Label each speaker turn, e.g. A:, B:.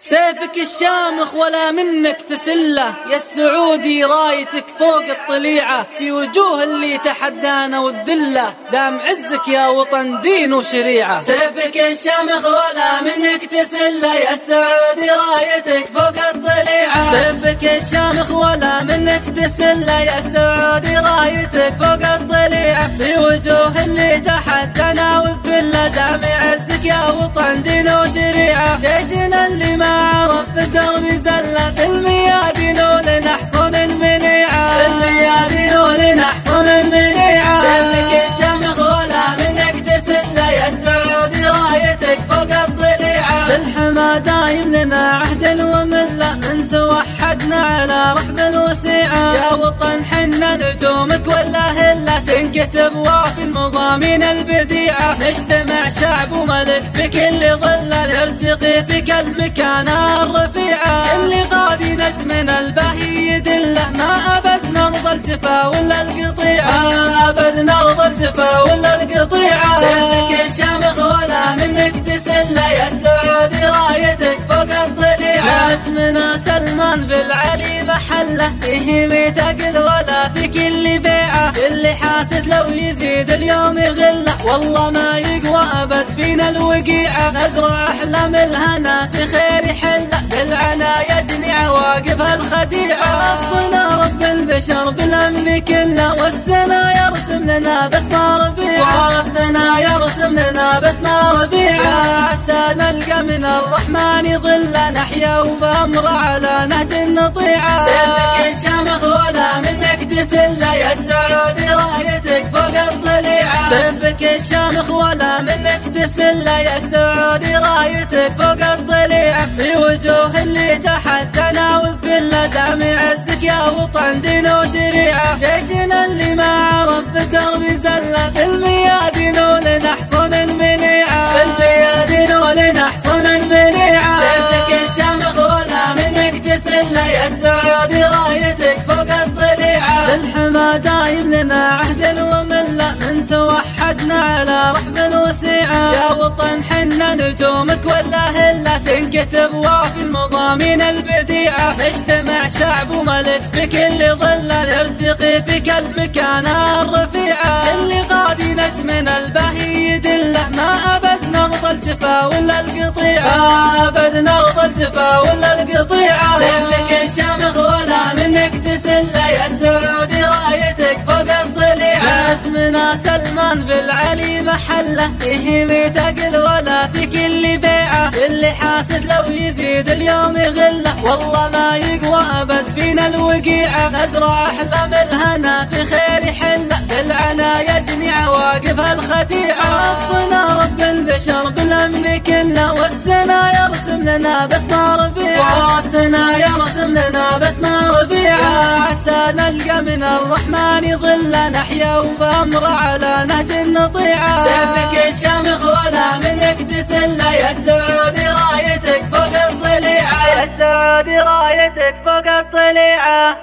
A: سيفك الشامخ ولا منك تسله. يا السعودي رايتك فوق الطليعة. في وجوه اللي تحدانا والذلة. دام عزك يا وطن دين وشريعة.
B: سيفك الشامخ ولا منك تسله. يا السعودي رايتك فوق الطليعة.
A: سيفك الشامخ ولا منك تسله. يا السعودي رايتك فوق الطليعة. في وجوه اللي تحدانا والذلة. دام عزك يا وطن دين وشريعة. جيشنا اللي ما عرف الدرب زلة في توحدنا على رحب وسيعة يا وطن حنا نجومك ولا هلة. تنكتب وافي المضامين البديعة. نجتمع شعب وملك في كل ظلة. نرتقي في كل مكان الرفيعة اللي غادي نجمنا الباهي يدله. ما أبد نرضى الجفا ولا القطيعة.
B: ما أبد نرضى الجفا ولا القطيعة.
A: سيفك الشامخ ولا منك تسلة فيه ميثاق ولا في كل بيعة اللي حاسد لو يزيد اليوم يغله. والله ما يقوى أبد فينا الوقيعة. نزرع أحلام الهنا في خير حله بالعنا يجني عواقب الخديعة. وصنا رب البشر بالأمن كله. والسنا يرسم لنا بسمة ربيعة.
B: والسنا يرسم لنا بسمة ربيعة.
A: عسى نلقى من الرحمن ظلا نحيا وبأمر على نهج النطيعة.
B: سيفك
A: الشامخ ولا منك تسلة يا السعودي رايتك فوق الضليعة في وجوه اللي تحدنا والذلة دام عزك يا وطن دين وشريعة. جيشنا اللي ما عرف بالدرب زلة. توحدنا على رحب وسيعة يا وطن حنا نجومك ولا هلة تنكتب. وافي المضامين البديعة نجتمع شعب وملك في كل ظلة نرتقي في كل مكان الرفيعة. اللي غادي نجمنا الباهي يدله ما أبد نرضى الجفا ولا القطيعة.
B: ما أبد نرضى الجفا ولا القطيعة.
A: سيفك الشامخ نجمنا سلمان بالعلي محله. فيه ميثاق ولا في كل بيعة. اللي حاسد لو يزيد اليوم يغله. والله ما يقوى أبد فينا الوقيعة. نزرع أحلام الهنا في خير حله. بالعنا يجني عواقب الخديعة وصنا رب البشر بالأمن كله والسنا يرسم لنا بسمة ربيعة
B: والسنا يرسم لنا بسمة ربيعة
A: عسى نلقى من الرحمن ظلا نحيا وبأمر على نهج النطيعة
B: سيفك الشامخ ولا منك تسلة يا السعودي رايتك فوق الضليعة
A: يا السعودي رايتك فوق الطليعة.